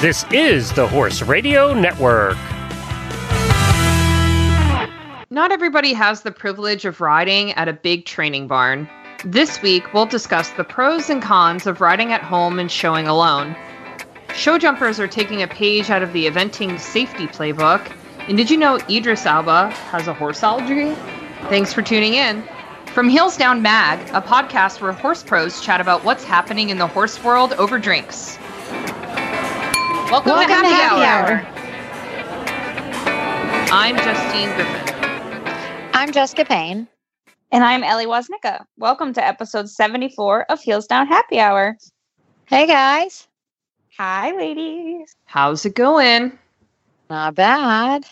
This is the Horse Radio Network. Not everybody has the privilege of riding at a big training barn. This week, we'll discuss the pros and cons of riding at home and showing alone. Show jumpers are taking a page out of the eventing safety playbook. And did you know Idris Elba has a horse allergy? Thanks for tuning in. From Heels Down Mag, a podcast where horse pros chat about what's happening in the horse world over drinks. Welcome, Welcome to Happy, to Happy Hour. Hour. I'm Justine Griffin. I'm Jessica Payne. And I'm Ellie Woznicka. Welcome to episode 74 of Heels Down Happy Hour. Hey guys. Hi, ladies. How's it going? Not bad.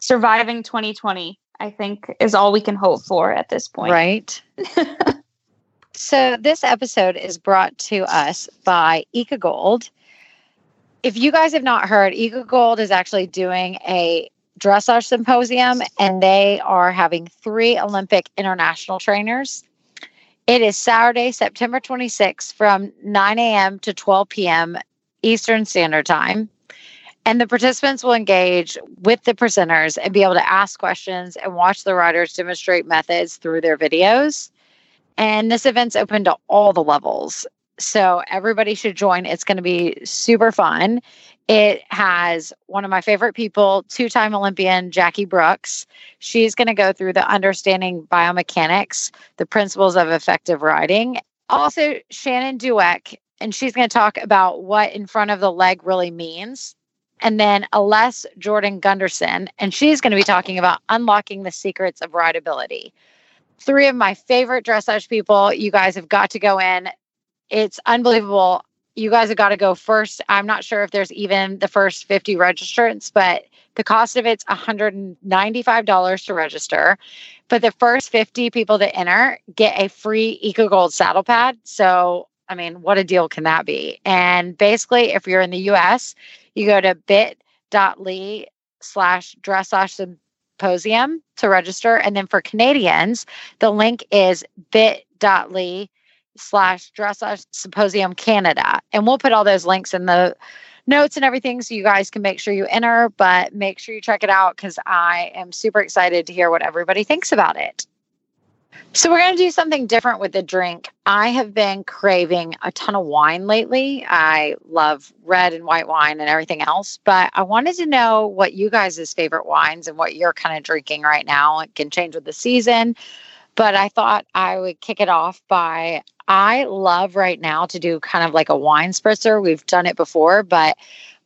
Surviving 2020, I think, is all we can hope for at this point. Right. so this episode is brought to us by Eco Gold. If you guys have not heard, Eco Gold is actually doing a dressage symposium and they are having three Olympic international trainers. It is Saturday, September 26th from 9 a.m. to 12 p.m. Eastern Standard Time. And the participants will engage with the presenters and be able to ask questions and watch the riders demonstrate methods through their videos. And this event's open to all the levels. So everybody should join. It's going to be super fun. It has one of my favorite people, two time Olympian Jackie Brooks. She's going to go through the understanding biomechanics, the principles of effective riding. Also, Shannon Dueck, and she's going to talk about what in front of the leg really means. And then Aless Jordan Gunderson, and she's going to be talking about unlocking the secrets of rideability. Three of my favorite dressage people. You guys have got to go in. It's unbelievable you guys have got to go first. I'm not sure if there's even the first 50 registrants, but the cost of it's $195 to register. But the first 50 people to enter get a free Eco Gold saddle pad. So, I mean, what a deal can that be? And basically, if you're in the US, you go to bit.ly slash dressage symposium to register. And then for Canadians, the link is bit.ly slash dressage symposium Canada. And we'll put all those links in the notes and everything so you guys can make sure you enter, but make sure you check it out because I am super excited to hear what everybody thinks about it. So, we're going to do something different with the drink. I have been craving a ton of wine lately. I love red and white wine and everything else, but I wanted to know what you guys' favorite wines and what you're kind of drinking right now. It can change with the season, but I thought I would kick it off by I love right now to do kind of like a wine spritzer. We've done it before, but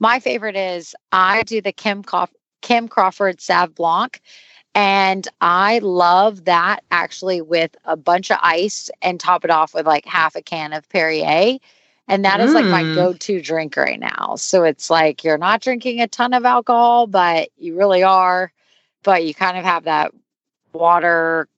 my favorite is I do the Kim Kim Crawford Sauv Blanc. And I love that actually with a bunch of ice and top it off with like half a can of Perrier. And that is like my Mm. go to drink right now. So it's like you're not drinking a ton of alcohol, but you really are. But you kind of have that water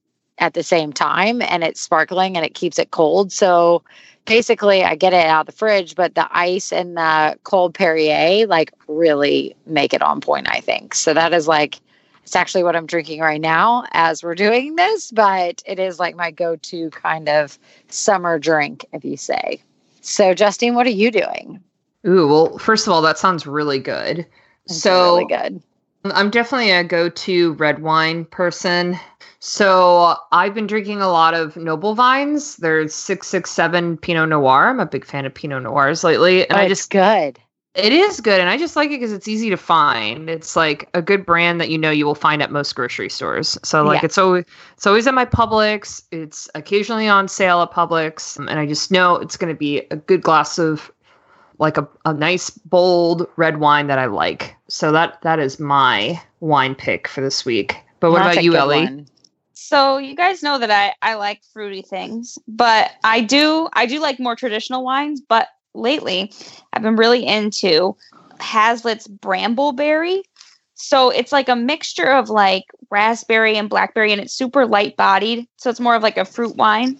at the same time and it's sparkling and it keeps it cold. So basically, I get it out of the fridge, but the ice and the cold Perrier like really make it on point, I think. So that is like, it's actually what I'm drinking right now as we're doing this, but it is like my go to kind of summer drink, if you say. So, Justine, what are you doing? Ooh, well, first of all, that sounds really good. It's so really good. I'm definitely a go-to red wine person. So I've been drinking a lot of Noble Vines. There's six six seven Pinot Noir. I'm a big fan of Pinot Noirs lately, and Oh, I it's just good. it is good, and I just like it because it's easy to find. It's like a good brand that you know you will find at most grocery stores. So like Yeah. it's always it's always at my Publix. It's occasionally on sale at Publix, and I just know it's going to be a good glass of like a, a nice bold red wine that I like. So that that is my wine pick for this week. But what That's about you, Ellie? one. So you guys know that I, I like fruity things, but I do I do like more traditional wines, but lately I've been really into Hazlitt's Brambleberry. So it's like a mixture of like raspberry and blackberry and it's super light bodied. So it's more of like a fruit wine.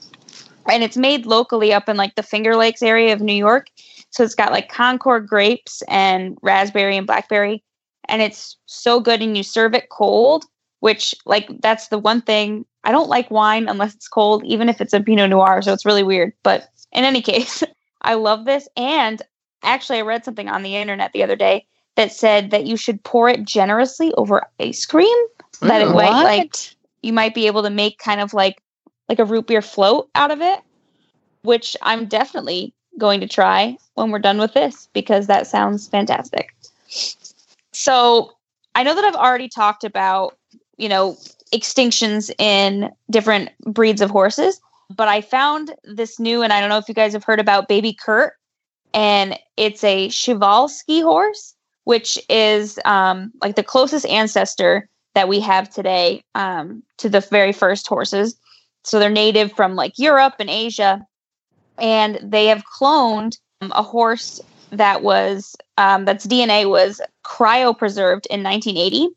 And it's made locally up in like the Finger Lakes area of New York. So it's got like Concord grapes and raspberry and blackberry. And it's so good and you serve it cold which like that's the one thing I don't like wine unless it's cold, even if it's a Pinot Noir. So it's really weird. But in any case, I love this. And actually, I read something on the internet the other day that said that you should pour it generously over ice cream. That it might like you might be able to make kind of like like a root beer float out of it, which I'm definitely going to try when we're done with this because that sounds fantastic. So I know that I've already talked about, you know, extinctions in different breeds of horses, but I found this new, and I don't know if you guys have heard about Baby Kurt, and it's a Przewalski horse, which is um, like the closest ancestor that we have today um, to the very first horses. So they're native from like Europe and Asia, and they have cloned um, a horse that was um, that's DNA was cryopreserved in 1980.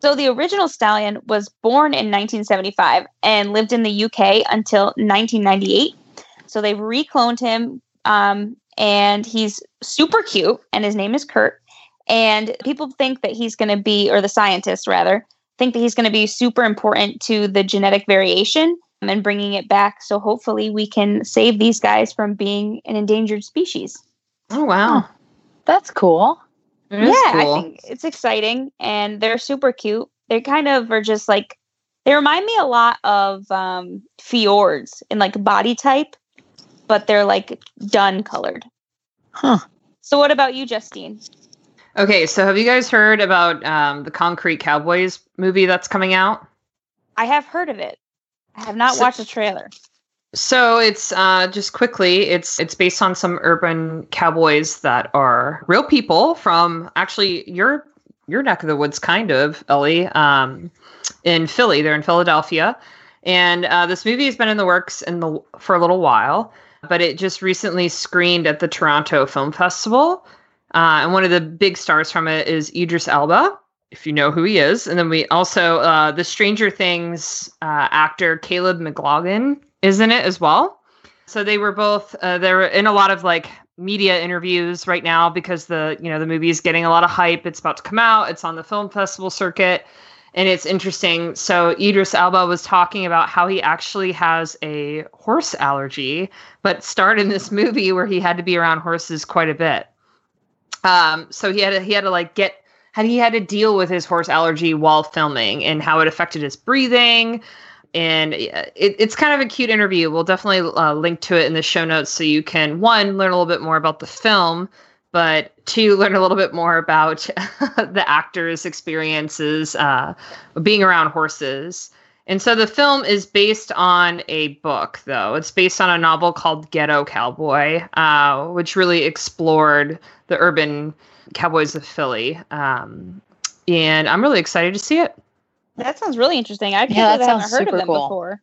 So the original stallion was born in 1975 and lived in the UK until 1998. So they've recloned him, um, and he's super cute, and his name is Kurt. And people think that he's going to be, or the scientists rather, think that he's going to be super important to the genetic variation and bringing it back. So hopefully we can save these guys from being an endangered species. Oh wow. That's cool. It is yeah, cool. I think it's exciting and they're super cute. They kind of are just like they remind me a lot of um fjords in like body type, but they're like dun colored. Huh. So what about you, Justine? Okay, so have you guys heard about um, the Concrete Cowboys movie that's coming out? I have heard of it. I have not So- watched the trailer. So it's uh, just quickly. It's it's based on some urban cowboys that are real people from actually your your neck of the woods, kind of Ellie, um, in Philly. They're in Philadelphia, and uh, this movie has been in the works in the for a little while, but it just recently screened at the Toronto Film Festival. Uh, and one of the big stars from it is Idris Elba, if you know who he is. And then we also uh, the Stranger Things uh, actor Caleb McLaughlin is in it as well. So they were both uh, they're in a lot of like media interviews right now because the you know the movie is getting a lot of hype. It's about to come out. It's on the film festival circuit, and it's interesting. So Idris Elba was talking about how he actually has a horse allergy, but starred in this movie where he had to be around horses quite a bit. Um, so he had to, he had to like get had he had to deal with his horse allergy while filming and how it affected his breathing. And it, it's kind of a cute interview. We'll definitely uh, link to it in the show notes so you can one learn a little bit more about the film but two learn a little bit more about the actors experiences uh, being around horses. And so the film is based on a book though. It's based on a novel called ghetto cowboy uh, which really explored the urban cowboys of philly um, and i'm really excited to see it That sounds really interesting. I can't Yeah, believe that I haven't sounds heard of them cool. before.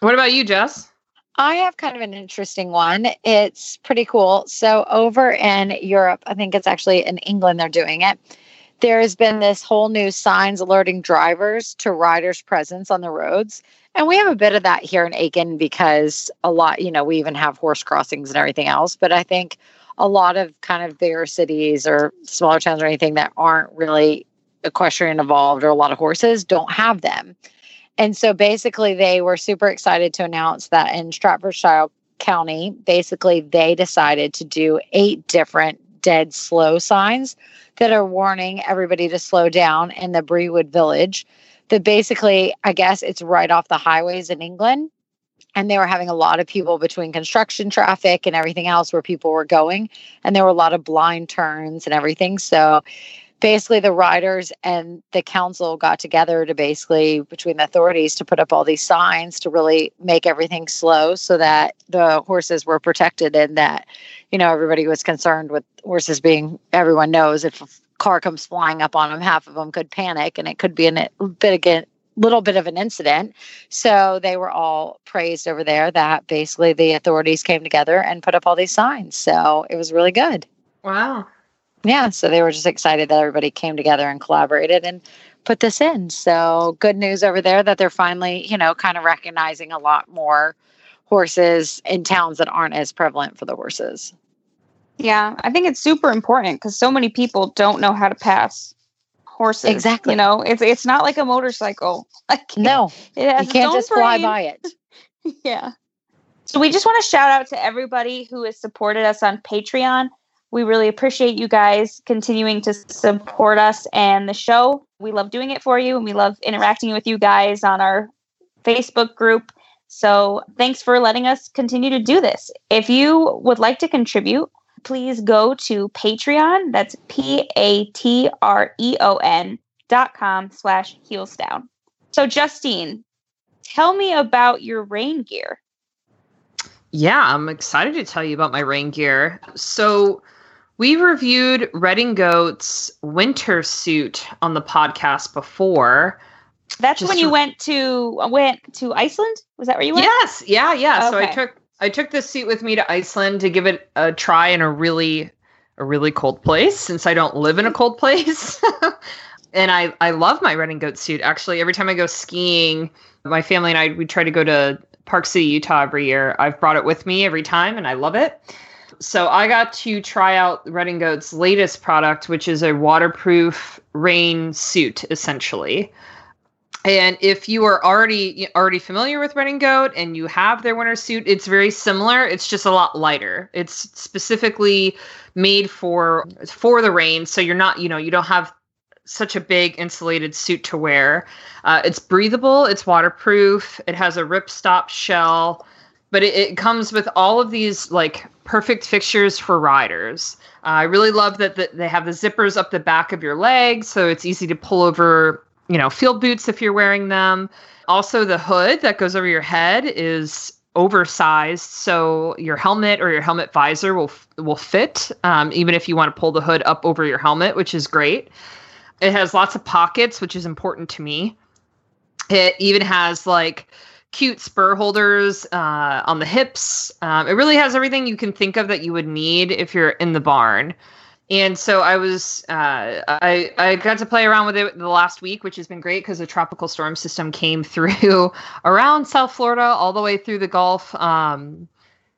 what about you jess I have kind of an interesting one. It's pretty cool. So, over in Europe, I think it's actually in England they're doing it. There has been this whole new signs alerting drivers to riders' presence on the roads. And we have a bit of that here in Aiken because a lot, you know, we even have horse crossings and everything else. But I think a lot of kind of bigger cities or smaller towns or anything that aren't really equestrian involved or a lot of horses don't have them. And so basically, they were super excited to announce that in Staffordshire County, basically, they decided to do eight different dead slow signs that are warning everybody to slow down in the Brewood Village. That basically, I guess it's right off the highways in England. And they were having a lot of people between construction traffic and everything else where people were going. And there were a lot of blind turns and everything. So basically the riders and the council got together to basically between the authorities to put up all these signs to really make everything slow so that the horses were protected and that you know everybody was concerned with horses being everyone knows if a car comes flying up on them half of them could panic and it could be a bit little bit of an incident so they were all praised over there that basically the authorities came together and put up all these signs so it was really good wow yeah, so they were just excited that everybody came together and collaborated and put this in. So good news over there that they're finally, you know, kind of recognizing a lot more horses in towns that aren't as prevalent for the horses. Yeah, I think it's super important because so many people don't know how to pass horses. Exactly. You know, it's it's not like a motorcycle. Like No, it you can't just fly by it. Yeah. So we just want to shout out to everybody who has supported us on Patreon. We really appreciate you guys continuing to support us and the show. We love doing it for you and we love interacting with you guys on our Facebook group. So thanks for letting us continue to do this. If you would like to contribute, please go to Patreon. That's P A T R E O N dot com slash heels down. So Justine, tell me about your rain gear. Yeah, I'm excited to tell you about my rain gear. So we reviewed Redingote's winter suit on the podcast before. That's when you went to went to Iceland. Was that where you went? Yes. Yeah. Yeah. Okay. So I took I took this suit with me to Iceland to give it a try in a really a really cold place since I don't live in a cold place. and I I love my Redingote suit. Actually, every time I go skiing, my family and I we try to go to Park City, Utah every year. I've brought it with me every time and I love it. So I got to try out Red Goat's latest product, which is a waterproof rain suit, essentially. And if you are already already familiar with Redingote and you have their winter suit, it's very similar. It's just a lot lighter. It's specifically made for for the rain, so you're not you know you don't have such a big insulated suit to wear. Uh, it's breathable. It's waterproof. It has a ripstop shell, but it, it comes with all of these like perfect fixtures for riders. Uh, I really love that the, they have the zippers up the back of your legs, so it's easy to pull over you know, field boots if you're wearing them. Also, the hood that goes over your head is oversized, so your helmet or your helmet visor will will fit, um, even if you want to pull the hood up over your helmet, which is great. It has lots of pockets, which is important to me. It even has like cute spur holders uh, on the hips. Um, it really has everything you can think of that you would need if you're in the barn and so I was uh, I I got to play around with it the last week, which has been great because a tropical storm system came through around South Florida all the way through the Gulf. Um,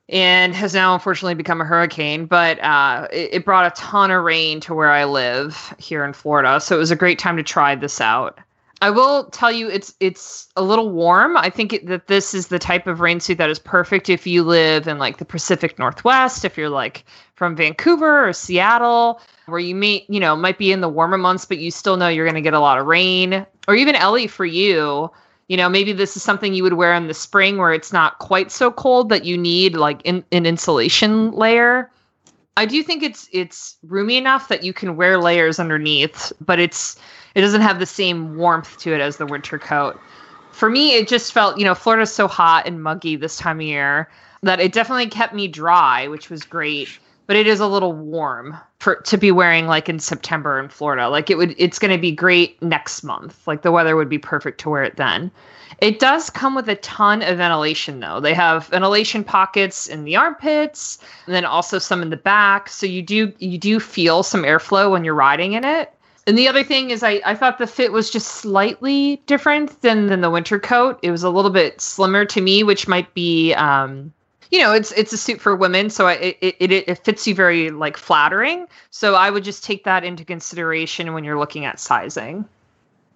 and has now unfortunately become a hurricane, but uh, it, it brought a ton of rain to where I live here in Florida. So it was a great time to try this out. I will tell you, it's it's a little warm. I think it, that this is the type of rain suit that is perfect if you live in like the Pacific Northwest. If you're like from Vancouver or Seattle, where you may you know might be in the warmer months, but you still know you're going to get a lot of rain. Or even Ellie, for you, you know maybe this is something you would wear in the spring where it's not quite so cold that you need like in, an insulation layer. I do think it's it's roomy enough that you can wear layers underneath, but it's it doesn't have the same warmth to it as the winter coat. For me, it just felt, you know, Florida's so hot and muggy this time of year that it definitely kept me dry, which was great. But it is a little warm for to be wearing like in September in Florida. Like it would it's gonna be great next month. Like the weather would be perfect to wear it then. It does come with a ton of ventilation though. They have ventilation pockets in the armpits and then also some in the back. So you do you do feel some airflow when you're riding in it. And the other thing is, I, I thought the fit was just slightly different than than the winter coat. It was a little bit slimmer to me, which might be, um, you know, it's it's a suit for women, so it, it it it fits you very like flattering. So I would just take that into consideration when you're looking at sizing.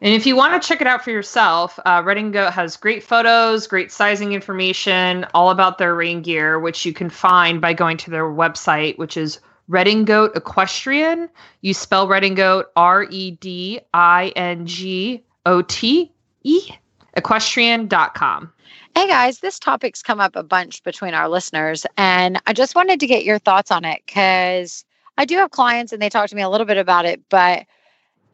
And if you want to check it out for yourself, uh, Goat has great photos, great sizing information, all about their rain gear, which you can find by going to their website, which is Redingote Equestrian. You spell Redding Redingote R E D I N G O T E, equestrian.com. Hey guys, this topic's come up a bunch between our listeners, and I just wanted to get your thoughts on it because I do have clients and they talk to me a little bit about it, but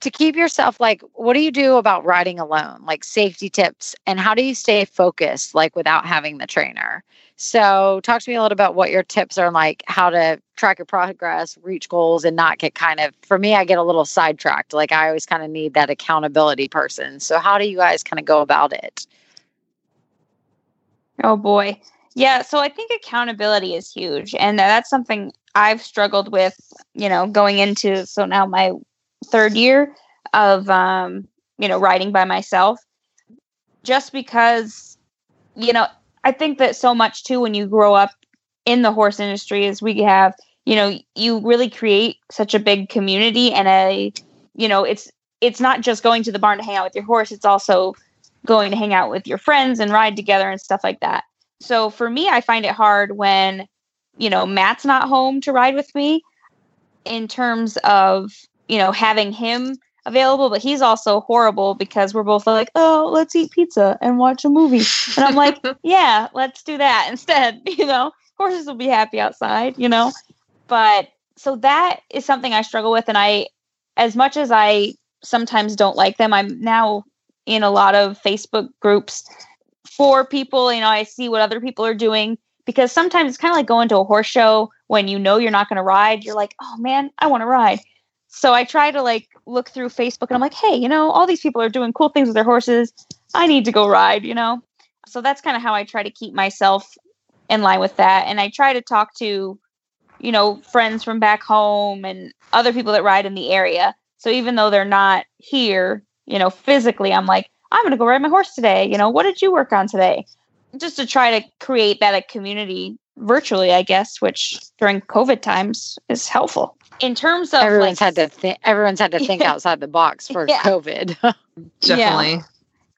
to keep yourself like what do you do about riding alone? Like safety tips and how do you stay focused like without having the trainer? So talk to me a little about what your tips are like how to track your progress reach goals and not get kind of for me i get a little sidetracked. Like i always kind of need that accountability person. So how do you guys kind of go about it? Oh boy. Yeah so i think accountability is huge and that's something i've struggled with you know going into so now my third year of um, you know riding by myself. Just because you know i think that so much too when you grow up in the horse industry is we have you know you really create such a big community and a you know it's it's not just going to the barn to hang out with your horse it's also going to hang out with your friends and ride together and stuff like that. So for me i find it hard when you know matt's not home to ride with me in terms of, you know, having him available, but he's also horrible because we're both like, oh, let's eat pizza and watch a movie. And I'm like, yeah, let's do that instead. You know, horses will be happy outside, you know? But so that is something I struggle with. And I, as much as I sometimes don't like them, I'm now in a lot of Facebook groups for people. You know, I see what other people are doing because sometimes it's kind of like going to a horse show when you know you're not going to ride. You're like, oh man, I want to ride. So I try to like look through Facebook and I'm like, hey, you know, all these people are doing cool things with their horses. I need to go ride, you know? So that's kind of how I try to keep myself in line with that. And I try to talk to, you know, friends from back home and other people that ride in the area. So even though they're not here, you know, physically, I'm like, I'm going to go ride my horse today. You know, what did you work on today? Just to try to create that a community virtually, I guess, which during COVID times is helpful. In terms of everyone's like, had to think everyone's had to think outside the box for Yeah. COVID. Definitely.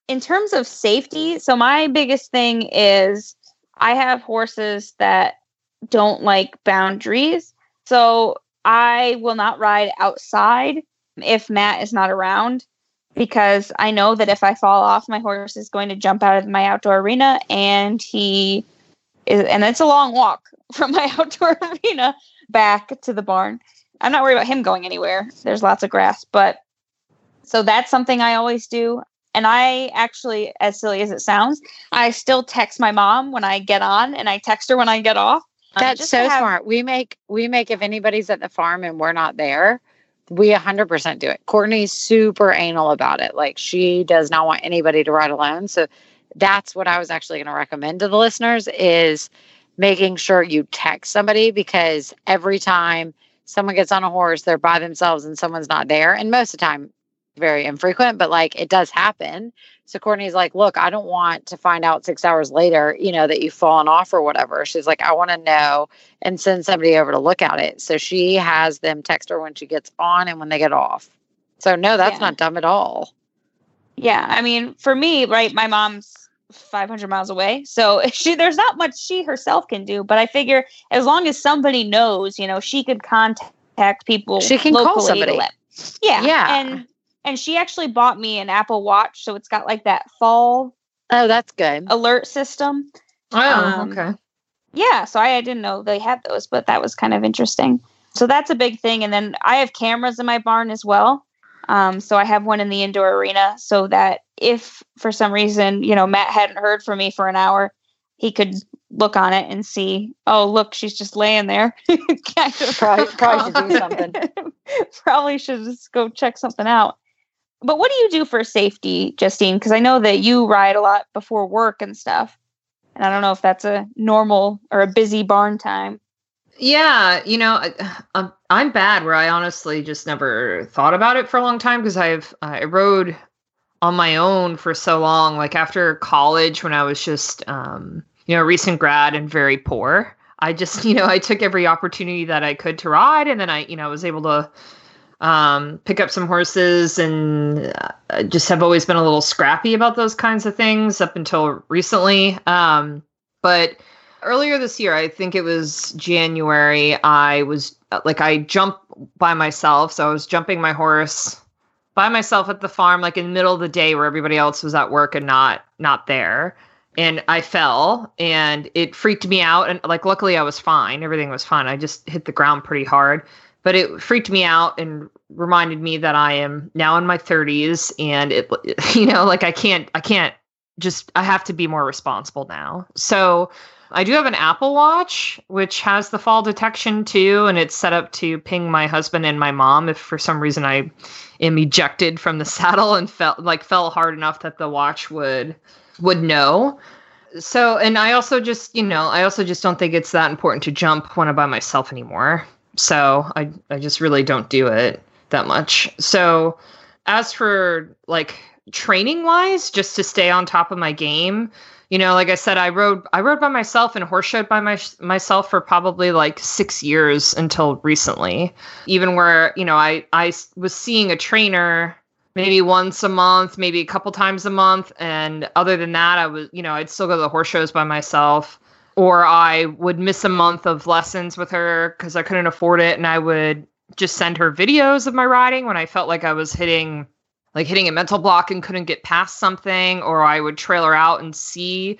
in terms of safety, so my biggest thing is I have horses that don't like boundaries. So I will not ride outside if Matt is not around because I know that if I fall off, my horse is going to jump out of my outdoor arena and he is, and it's a long walk from my outdoor arena back to the barn. I'm not worried about him going anywhere. There's lots of grass, but so that's something I always do. And I actually, as silly as it sounds, I still text my mom when I get on and I text her when I get off. um, That's so have- smart. We make we make if anybody's at the farm and we're not there, we 100% do it. Courtney's super anal about it. Like she does not want anybody to ride alone. So that's what I was actually going to recommend to the listeners is making sure you text somebody because every time someone gets on a horse, they're by themselves and someone's not there. And most of the time, very infrequent, but like it does happen. So Courtney's like, look, I don't want to find out six hours later, you know, that you've fallen off or whatever. She's like, I want to know and send somebody over to look at it. So she has them text her when she gets on and when they get off. So no, that's Yeah. not dumb at all. Yeah, I mean, for me, right, my mom's 500 miles away, so she there's not much she herself can do. But I figure as long as somebody knows, you know, she could contact people. She can call locally to somebody. let- yeah, Yeah. and and she actually bought me an Apple Watch, so it's got like that fall Oh, that's good. alert system. Oh, Um, okay. Yeah, so I, I didn't know they had those, but that was kind of interesting. So that's a big thing. And then I have cameras in my barn as well. Um, so I have one in the indoor arena so that if for some reason, you know, Matt hadn't heard from me for an hour, he could look on it and see, oh, look, she's just laying there. kind of. Probably- probably should do something. probably should just go check something out. But what do you do for safety, Justine? Because I know that you ride a lot before work and stuff. And I don't know if that's a normal or a busy barn time. Yeah, you know, I, I'm I'm bad where I honestly just never thought about it for a long time because I've I rode on my own for so long. Like after college, when I was just um, you know a recent grad and very poor, I just you know I took every opportunity that I could to ride, and then I you know was able to um, pick up some horses and uh, just have always been a little scrappy about those kinds of things up until recently. Um, but earlier this year, I think it was January, I was like, I jumped by myself. So I was jumping my horse by myself at the farm, like in the middle of the day where everybody else was at work and not, not there. And I fell and it freaked me out. And like, luckily I was fine. Everything was fine. I just hit the ground pretty hard, but it freaked me out and reminded me that I am now in my 30s and it, you know, like I can't, I can't just, I have to be more responsible now. So, I do have an Apple Watch, which has the fall detection too, and it's set up to ping my husband and my mom if for some reason I am ejected from the saddle and fell like fell hard enough that the watch would would know. So, and I also just, you know, I also just don't think it's that important to jump when I'm by myself anymore. So I I just really don't do it that much. So as for like training wise, just to stay on top of my game, you know, like I said, I rode I rode by myself and horse showed by my, myself for probably like six years until recently. Even where you know i i was seeing a trainer maybe once a month, maybe a couple times a month, and other than that, I was you know I'd still go to the horse shows by myself, or I would miss a month of lessons with her because I couldn't afford it, and I would just send her videos of my riding when I felt like I was hitting like hitting a mental block and couldn't get past something or I would trailer out and see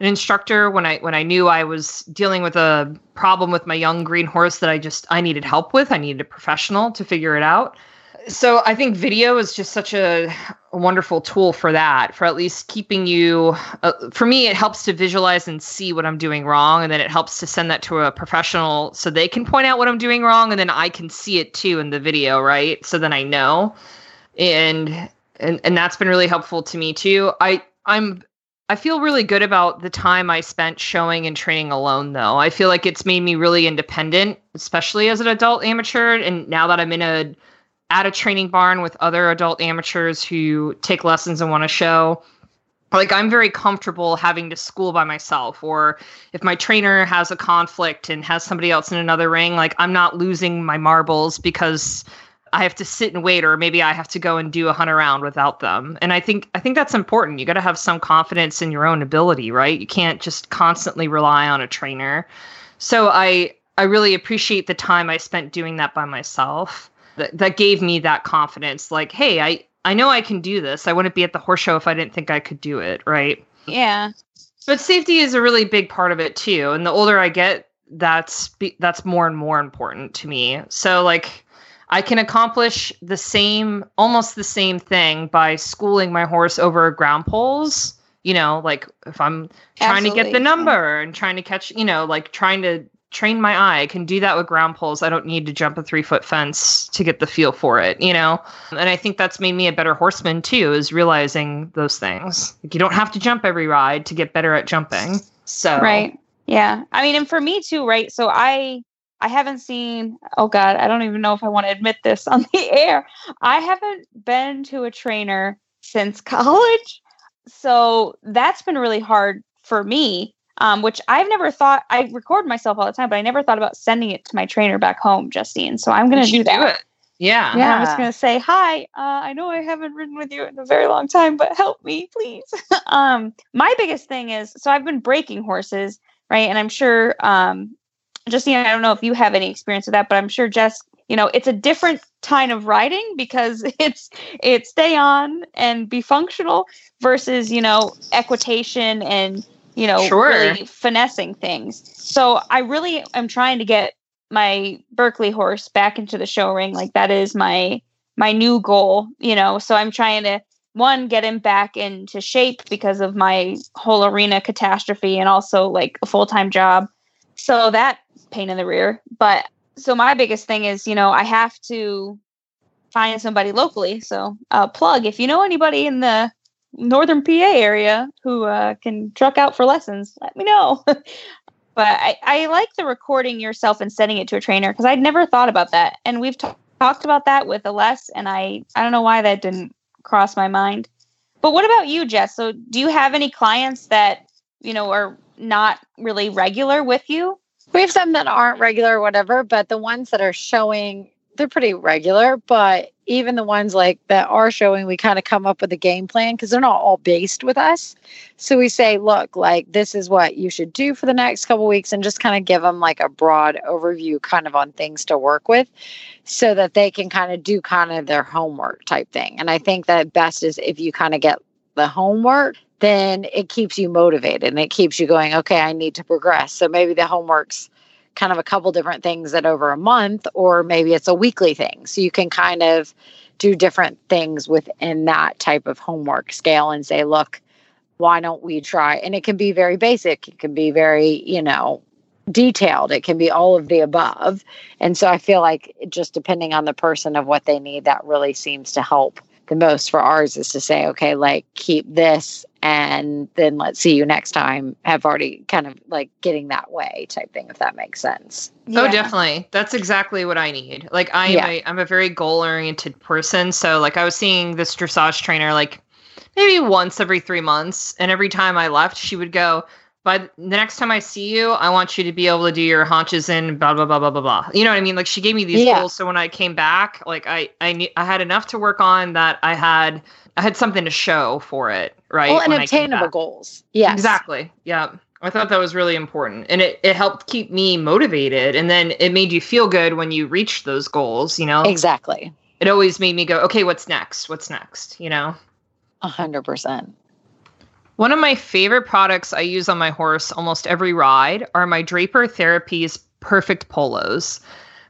an instructor when I when I knew I was dealing with a problem with my young green horse that I just I needed help with. I needed a professional to figure it out. So I think video is just such a, a wonderful tool for that, for at least keeping you. Uh, for me, it helps to visualize and see what I'm doing wrong, and then it helps to send that to a professional so they can point out what I'm doing wrong, and then I can see it too in the video, right? So then I know, and and and that's been really helpful to me too. I I'm I feel really good about the time I spent showing and training alone, though. I feel like it's made me really independent, especially as an adult amateur. And now that I'm in a at a training barn with other adult amateurs who take lessons and want to show, like I'm very comfortable having to school by myself. Or if my trainer has a conflict and has somebody else in another ring, like I'm not losing my marbles because I have to sit and wait, or maybe I have to go and do a hunt around without them. And I think I think that's important. You got to have some confidence in your own ability, right? You can't just constantly rely on a trainer. So I I really appreciate the time I spent doing that by myself. That that gave me that confidence. Like, hey, I I know I can do this. I wouldn't be at the horse show if I didn't think I could do it, right? Yeah. But safety is a really big part of it too. And the older I get, that's that's more and more important to me. So like I can accomplish the same, almost the same thing by schooling my horse over ground poles. You know, like if I'm trying Absolutely. to get the number and trying to catch, you know, like trying to train my eye, I can do that with ground poles. I don't need to jump a three foot fence to get the feel for it, you know? And I think that's made me a better horseman too, is realizing those things. Like you don't have to jump every ride to get better at jumping. So, right. Yeah. I mean, and for me too, right? So I I haven't seen, oh God, I don't even know if I want to admit this on the air. I haven't been to a trainer since college. So that's been really hard for me, um, which I've never thought, I record myself all the time, but I never thought about sending it to my trainer back home, Justine. So I'm going to do that. Do it. Yeah. Yeah. I was going to say, hi, uh, I know I haven't ridden with you in a very long time, but help me, please. um, my biggest thing is so I've been breaking horses, right? And I'm sure um, Justine, I don't know if you have any experience with that, but I'm sure Jess, you know, it's a different kind of riding because it's it's stay on and be functional versus, you know, equitation and, you know, sure. really finessing things. So I really am trying to get my Berkeley horse back into the show ring. Like that is my my new goal, you know. So I'm trying to one get him back into shape because of my whole arena catastrophe and also like a full-time job. So that pain in the rear. But so my biggest thing is, you know, I have to find somebody locally. So uh, plug if you know anybody in the northern PA area who uh, can truck out for lessons, let me know. but I, I like the recording yourself and sending it to a trainer because I'd never thought about that. And we've t- talked about that with Aless, and I I don't know why that didn't cross my mind. But what about you, Jess? So do you have any clients that you know are not really regular with you? We have some that aren't regular whatever, but the ones that are showing, they're pretty regular. But even the ones like that are showing, we kind of come up with a game plan because they're not all based with us. So we say, look, like this is what you should do for the next couple weeks and just kind of give them like a broad overview kind of on things to work with so that they can kind of do kind of their homework type thing. And I think that best is if you kind of get the homework then it keeps you motivated and it keeps you going, okay, I need to progress. So maybe the homework's kind of a couple different things that over a month, or maybe it's a weekly thing. So you can kind of do different things within that type of homework scale and say, look, why don't we try? And it can be very basic, it can be very, you know, detailed, it can be all of the above. And so I feel like just depending on the person of what they need, that really seems to help the most for ours is to say, okay, like keep this and then let's see you next time have already kind of like getting that way type thing if that makes sense. Oh, yeah. oh definitely. That's exactly what i need. Like i'm yeah. a i'm a very goal oriented person. So like i was seeing this dressage trainer like maybe once every three months. And every time i left she would go but the next time I see you, I want you to be able to do your haunches in blah blah blah blah blah blah. You know what I mean? Like she gave me these yeah. goals, so when I came back, like I I knew, I had enough to work on that I had I had something to show for it, right? Well, and obtainable goals. Yeah, exactly. Yeah. I thought that was really important. And it, it helped keep me motivated. And then it made you feel good when you reached those goals, you know? Exactly. It always made me go, okay, what's next? What's next? You know? A hundred percent. One of my favorite products I use on my horse almost every ride are my Draper Therapies Perfect Polos.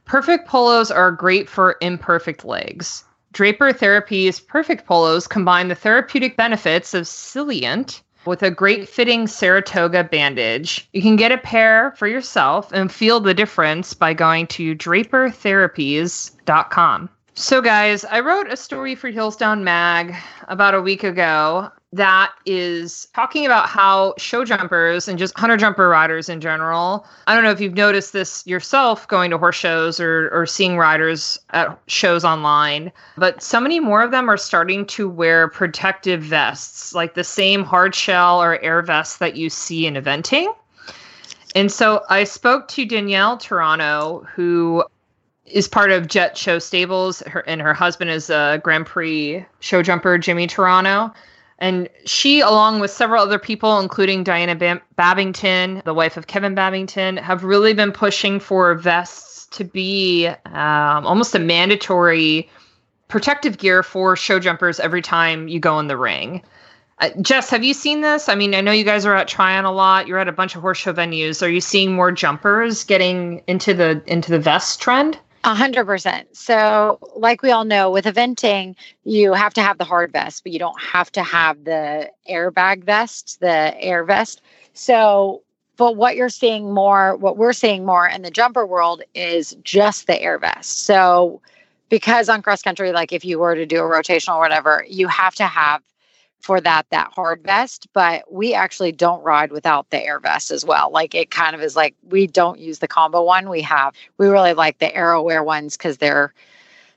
Perfect polos are great for imperfect legs. Draper Therapies Perfect Polos combine the therapeutic benefits of Celliant with a great fitting Saratoga bandage. You can get a pair for yourself and feel the difference by going to drapertherapies.com. So, guys, I wrote a story for Heels Down Mag about a week ago that is talking about how show jumpers and just hunter jumper riders in general. I don't know if you've noticed this yourself going to horse shows or, or seeing riders at shows online, but so many more of them are starting to wear protective vests, like the same hard shell or air vest that you see in eventing. And so I spoke to Danielle Torano, who is part of Jet Show Stables, her, and her husband is a Grand Prix show jumper, Jimmy Torano. And she, along with several other people, including Diana Babington, the wife of Kevin Babington, have really been pushing for vests to be um, almost a mandatory protective gear for show jumpers every time you go in the ring. Uh, Jess, have you seen this? I mean, I know you guys are at Tryon a lot. You're at a bunch of horse show venues. Are you seeing more jumpers getting into the into the vest trend? A hundred percent. So, like we all know, with eventing, you have to have the hard vest, but you don't have to have the airbag vest, the air vest. So, but what you're seeing more, what we're seeing more in the jumper world is just the air vest. So, because on cross country, like if you were to do a rotational or whatever, you have to have for that that hard vest but we actually don't ride without the air vest as well. Like it kind of is like we don't use the combo one. We have we really like the Airowear ones because they're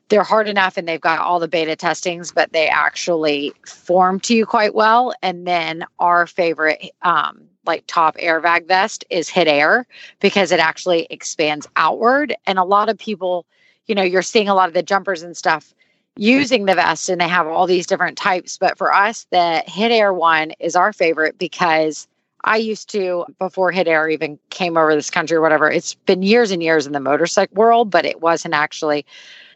they're hard enough and they've got all the beta testings but they actually form to you quite well. And then our favorite um like top air airbag vest is hit air because it actually expands outward. And a lot of people you know you're seeing a lot of the jumpers and stuff using the vest and they have all these different types. But for us the hit air one is our favorite because i used to before hit air even came over this country or whatever it's been years and years in the motorcycle world but it wasn't actually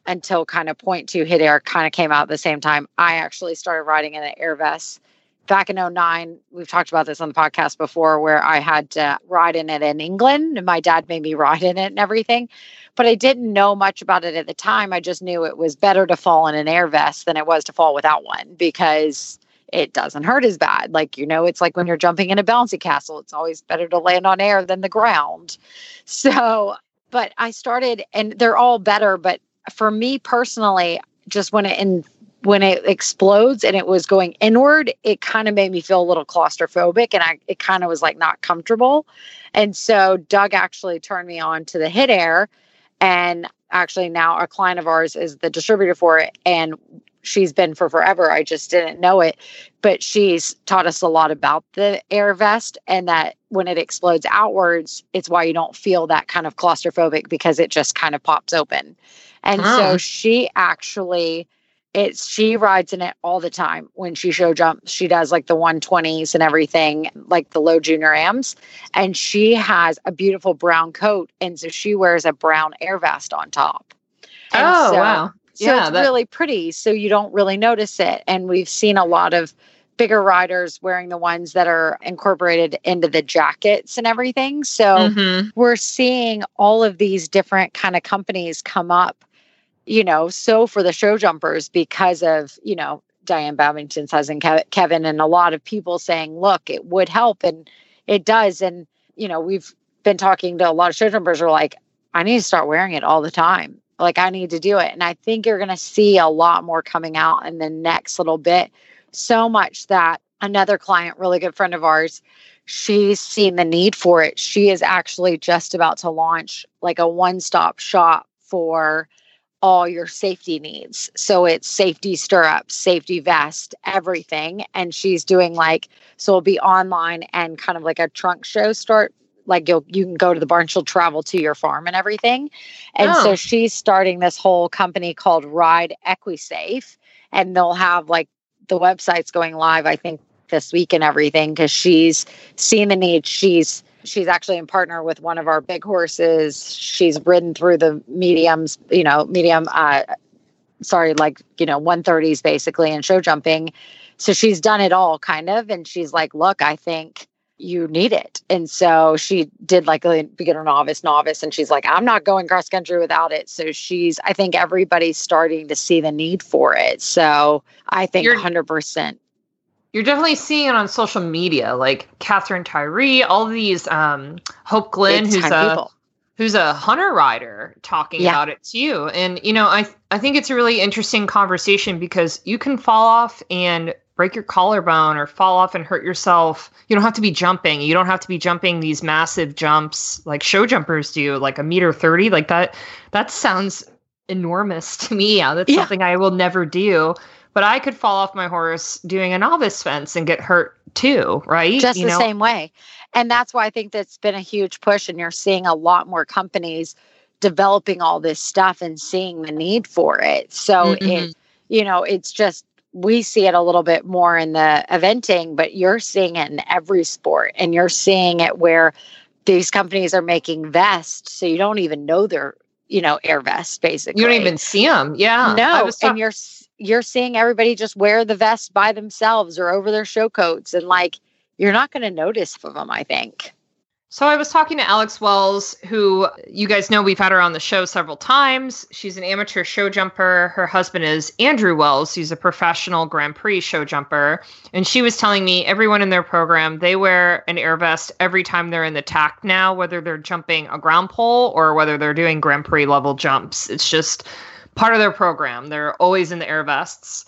until kind of point two hit air kind of came out at the same time i actually started riding in an air vest back in 09 we've talked about this on the podcast before where i had to ride in it in england and my dad made me ride in it and everything but i didn't know much about it at the time. I just knew it was better to fall in an air vest than it was to fall without one because it doesn't hurt as bad. Like you know it's like when you're jumping in a bouncy castle it's always better to land on air than the ground. So but i started and they're all better but for me personally just when it in when it explodes and it was going inward, it kind of made me feel a little claustrophobic and I it kind of was like not comfortable. And so Doug actually turned me on to the hit air and actually now a client of ours is the distributor for it and she's been for forever. I just didn't know it, but she's taught us a lot about the air vest and that when it explodes outwards, it's why you don't feel that kind of claustrophobic because it just kind of pops open. And so she actually it's she rides in it all the time. When she show jumps she does like the 120s and everything like the low junior ams. And she has a beautiful brown coat and so she wears a brown air vest on top. And oh so, wow. so yeah, it's that... really pretty so you don't really notice it. And we've seen a lot of bigger riders wearing the ones that are incorporated into the jackets and everything. So mm-hmm. we're seeing all of these different kind of companies come up you know, so for the show jumpers because of, you know, Diane Babington's husband, Kevin, and a lot of people saying, look, it would help. And it does. And, you know, we've been talking to a lot of show jumpers who are like, I need to start wearing it all the time. Like, I need to do it. And I think you're going to see a lot more coming out in the next little bit. So much that another client, really good friend of ours, she's seen the need for it. She is actually just about to launch like a one stop shop for all your safety needs. So it's safety stirrups, safety vest, everything. And she's doing like, so it'll be online and kind of like a trunk show start. Like you'll you can go to the barn, she'll travel to your farm and everything. And oh. so she's starting this whole company called Ride EquiSafe. And they'll have like the websites going live, I think this week and everything because she's seen the need. She's she's actually in partner with one of our big horses. She's ridden through the mediums, you know, medium uh sorry, like, you know, 130s basically and show jumping. So she's done it all kind of. And she's like, look, I think you need it. And so she did like a beginner novice novice and she's like I'm not going cross country without it. So she's I think everybody's starting to see the need for it. So I think You're- 100% You're definitely seeing it on social media, like Catherine Tyree, all these um, Hope Glynn, who's a people. who's a hunter rider talking Yeah. about it too. And you know, I I think it's a really interesting conversation because you can fall off and break your collarbone or fall off and hurt yourself. You don't have to be jumping. You don't have to be jumping these massive jumps like show jumpers do, like a meter 30. Like that that sounds enormous to me. Yeah, that's Yeah. something I will never do. But I could fall off my horse doing a novice fence and get hurt too, right? just You the know? same way. And that's why I think that's been a huge push. And you're seeing a lot more companies developing all this stuff and seeing the need for it. So Mhm. it, you know, it's just we see it a little bit more in the eventing, but you're seeing it in every sport, and you're seeing it where these companies are making vests, so you don't even know they're, you know, air vests basically. You don't even see them. Yeah. No, and you're you're seeing everybody just wear the vest by themselves or over their show coats, and like you're not going to notice for them. I think. So I was talking to Alex Welles, who you guys know we've had her on the show several times. She's an amateur show jumper. Her husband is Andrew Welles, he's a professional Grand Prix show jumper. And she was telling me everyone in their program, they wear an air vest every time they're in the tack now, whether they're jumping a ground pole or whether they're doing Grand Prix level jumps. It's just part of their program. They're always in the air vests.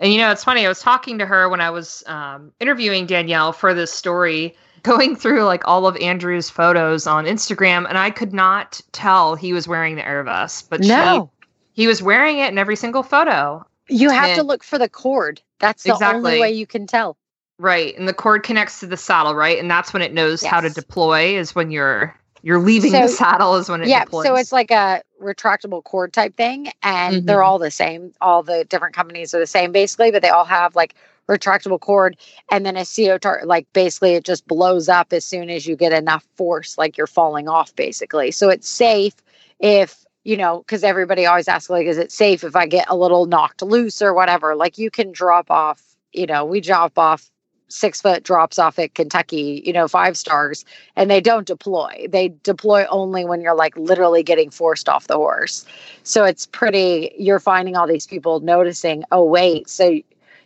And you know, it's funny. I was talking to her when I was um, interviewing Danielle for this story, going through like all of Andrew's photos on Instagram, and I could not tell he was wearing the air vest, but No, she, he was wearing it in every single photo. you have to look for the cord. That's the Exactly. only way you can tell. Right, and the cord connects to the saddle, right, and that's when it knows how to deploy. Is when you're you're leaving the So- saddle. Is when it yeah, deploys. so it's like a retractable cord type thing, and they're Mhm. all the same. All the different companies are the same basically, but they all have like retractable cord and then a CO tar like basically it just blows up as soon as you get enough force, like you're falling off basically. So it's safe if you know, because everybody always asks, like, is it safe if I get a little knocked loose or whatever? Like, you can drop off, you know, we drop off six foot drops off at Kentucky, you know, five stars, and they don't deploy. They deploy only when you're like literally getting forced off the horse. So it's pretty, you're finding all these people noticing, oh, wait. So,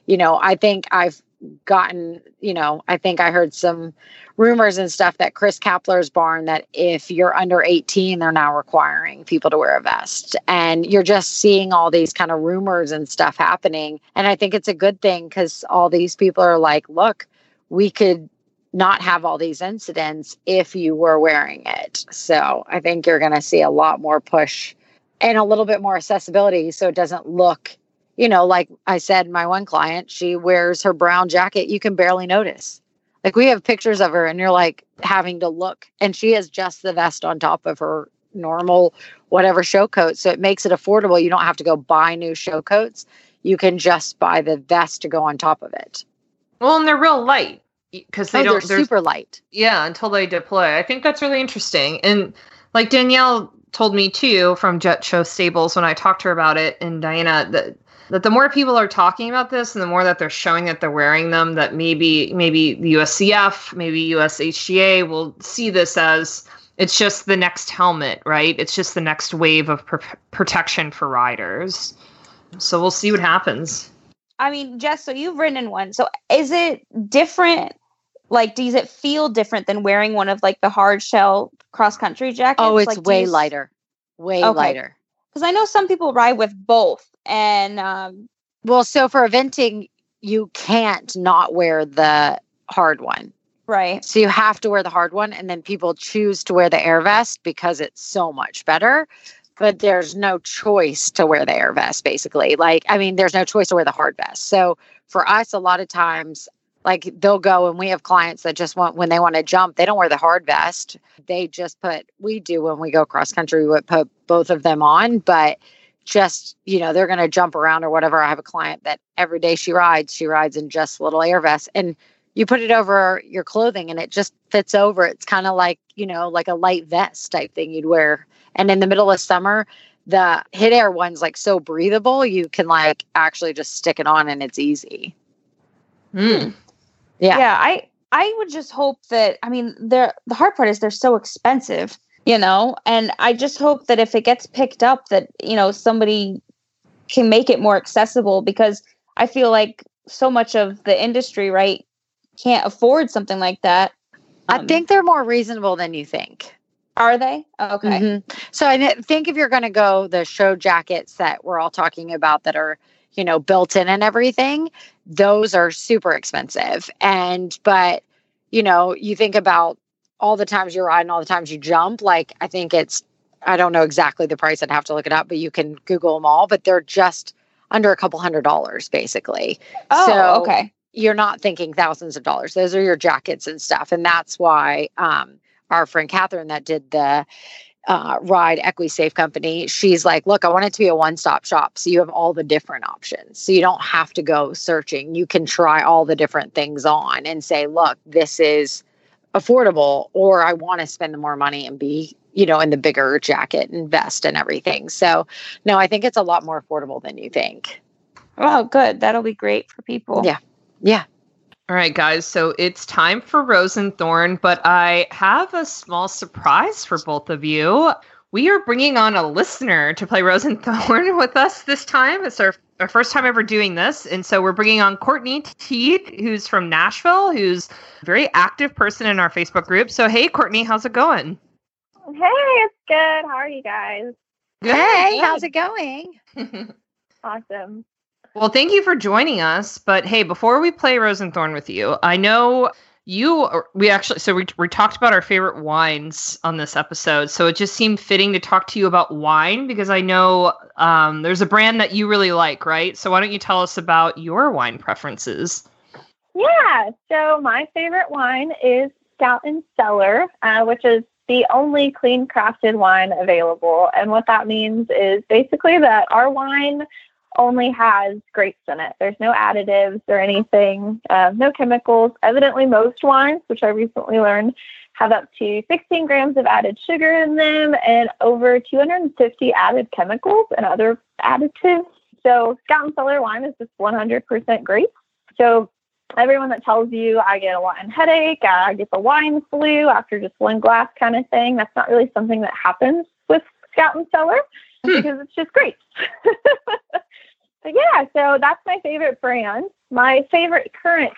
you know, I think I've gotten, you know, I think I heard some rumors and stuff that Chris Kappler's barn that if you're under 18, they're now requiring people to wear a vest. And you're just seeing all these kind of rumors and stuff happening. And I think it's a good thing because all these people are like, look, we could not have all these incidents if you were wearing it. So I think you're going to see a lot more push and a little bit more accessibility so it doesn't look you know, like I said, my one client, she wears her brown jacket. You can barely notice. Like we have pictures of her, and you're like having to look, and she has just the vest on top of her normal whatever show coat. So it makes it affordable. You don't have to go buy new show coats. You can just buy the vest to go on top of it. well, and they're real light because they oh, don't. they're super light. Yeah, until they deploy. I think that's really interesting. And like Danielle told me too from Jet Show Stables when I talked to her about it, and Diana that that the more people are talking about this and the more that they're showing that they're wearing them, that maybe maybe the USEF, maybe USHJA will see this as it's just the next helmet, right? It's just the next wave of pr- protection for riders. So we'll see what happens. I mean, Jess, so you've ridden in one. So is it different? Like, does it feel different than wearing one of like the hard shell cross country jackets? Oh, it's Like, way you lighter. Way Okay. lighter. Because I know some people ride with both, and um, Well, so for eventing, you can't not wear the hard one. right, So you have to wear the hard one, and then people choose to wear the air vest because it's so much better. But there's no choice to wear the air vest, basically. Like, I mean, there's no choice to wear the hard vest. So for us, a lot of times, like they'll go and we have clients that just want when they want to jump, they don't wear the hard vest. They just put we do when we go cross country, we would put both of them on, but just you know they're going to jump around or whatever i have a client that every day she rides she rides in just little air vest and you put it over your clothing and it just fits over. It's kind of like, you know, like a light vest type thing you'd wear. And in the middle of summer, the Hit-Air one's like so breathable, you can like actually just stick it on and it's easy. Hmm. Yeah. yeah i i would just hope that i mean they're the hard part is they're so expensive you know and i just hope that if it gets picked up that you know somebody can make it more accessible because i feel like so much of the industry right can't afford something like that I Um, think they're more reasonable than you think. are they okay Mhm. So I think if you're going to go the show jackets that we're all talking about that are, you know, built in and everything, those are super expensive. And, but, you know, you think about all the times you ride and all the times you jump, like I think it's, I don't know exactly the price, I'd have to look it up, but you can Google them all, but they're just under a couple hundred dollars basically. oh So- okay You're not thinking thousands of dollars. Those are your jackets and stuff. And that's why um, our friend Catherine that did the uh, ride EquiSafe company, she's like, look, I want it to be a one stop shop. So you have all the different options. So you don't have to go searching. You can try all the different things on and say, look, this is affordable, or I want to spend the more money and be, you know, in the bigger jacket and vest and everything. So no, I think it's a lot more affordable than you think. oh good that'll be great for people Yeah. Yeah. All right, guys. So it's time for Rose and Thorn, but I have a small surprise for both of you. We are bringing on a listener to play Rose and Thorn with us this time. It's our, our first time ever doing this. And so we're bringing on Courtney Teed, who's from Nashville, who's a very active person in our Facebook group. So, hey, Courtney, how's it going? Hey, it's good. How are you guys? Good. Hey, how's it going? Awesome. Well, thank you for joining us. But hey, before we play Rose and Thorn with you, I know you we actually so we, we talked about our favorite wines on this episode so it just seemed fitting to talk to you about wine because i know um, there's a brand that you really like right so why don't you tell us about your wine preferences Yeah. So my favorite wine is Scout and Cellar, uh, which is the only clean crafted wine available. And what that means is basically that our wine only has grapes in it. There's no additives or anything, uh, no chemicals. Evidently, most wines, which I recently learned, have up to 16 grams of added sugar in them and over 250 added chemicals and other additives. So, Scout and Cellar wine is just 100% grape. So, everyone that tells you I get a wine headache, I get the wine flu after just one glass kind of thing, that's not really something that happens with Scout and Cellar Hmm. because it's just grapes. but yeah, so that's my favorite brand. My favorite current